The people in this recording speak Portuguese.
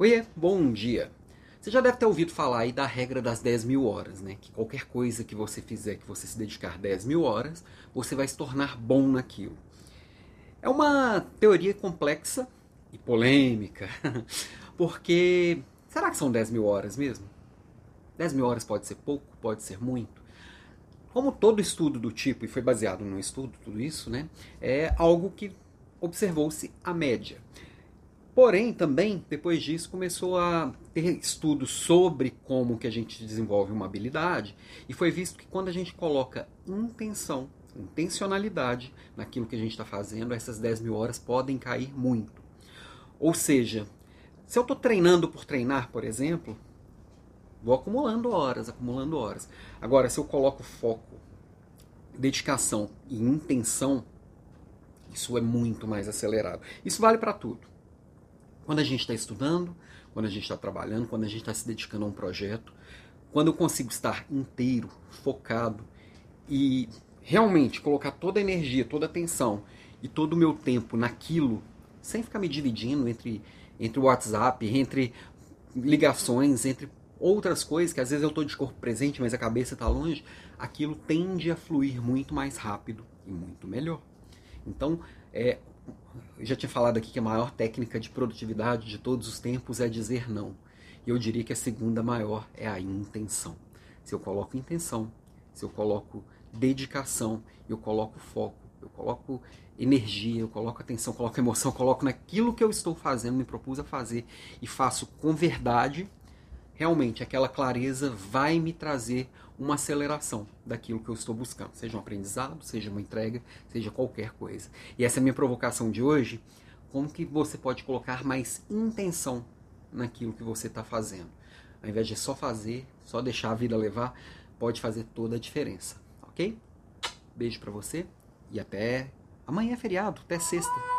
Oiê, bom dia. Você já deve ter ouvido falar aí da regra das 10 mil horas, né? Que qualquer coisa que você fizer, que você se dedicar 10 mil horas, você vai se tornar bom naquilo. É uma teoria complexa e polêmica, porque será que são 10 mil horas mesmo? 10 mil horas pode ser pouco, pode ser muito. Como todo estudo do tipo, e foi baseado num estudo, tudo isso, né? É algo que observou-se a média. Porém, também, depois disso, começou a ter estudos sobre como que a gente desenvolve uma habilidade e foi visto que quando a gente coloca intenção, intencionalidade naquilo que a gente está fazendo, essas 10 mil horas podem cair muito. Ou seja, se eu estou treinando por treinar, por exemplo, vou acumulando horas, acumulando horas. Agora, se eu coloco foco, dedicação e intenção, isso é muito mais acelerado. Isso vale para tudo. Quando a gente está estudando, quando a gente está trabalhando, quando a gente está se dedicando a um projeto, quando eu consigo estar inteiro, focado e realmente colocar toda a energia, toda a atenção e todo o meu tempo naquilo, sem ficar me dividindo entre, entre WhatsApp, entre ligações, entre outras coisas, que às vezes eu estou de corpo presente, mas a cabeça está longe, aquilo tende a fluir muito mais rápido e muito melhor. Então, é, eu já tinha falado aqui que a maior técnica de produtividade de todos os tempos é dizer não. E eu diria que a segunda maior é a intenção. Se eu coloco intenção, se eu coloco dedicação, eu coloco foco, eu coloco energia, eu coloco atenção, coloco emoção, coloco naquilo que eu estou fazendo, me propus a fazer e faço com verdade, realmente aquela clareza vai me trazer uma aceleração daquilo que eu estou buscando, seja um aprendizado, seja uma entrega, seja qualquer coisa. E essa é a minha provocação de hoje, como que você pode colocar mais intenção naquilo que você está fazendo. Ao invés de só fazer, só deixar a vida levar, pode fazer toda a diferença, ok? Beijo para você e até amanhã é feriado, até sexta.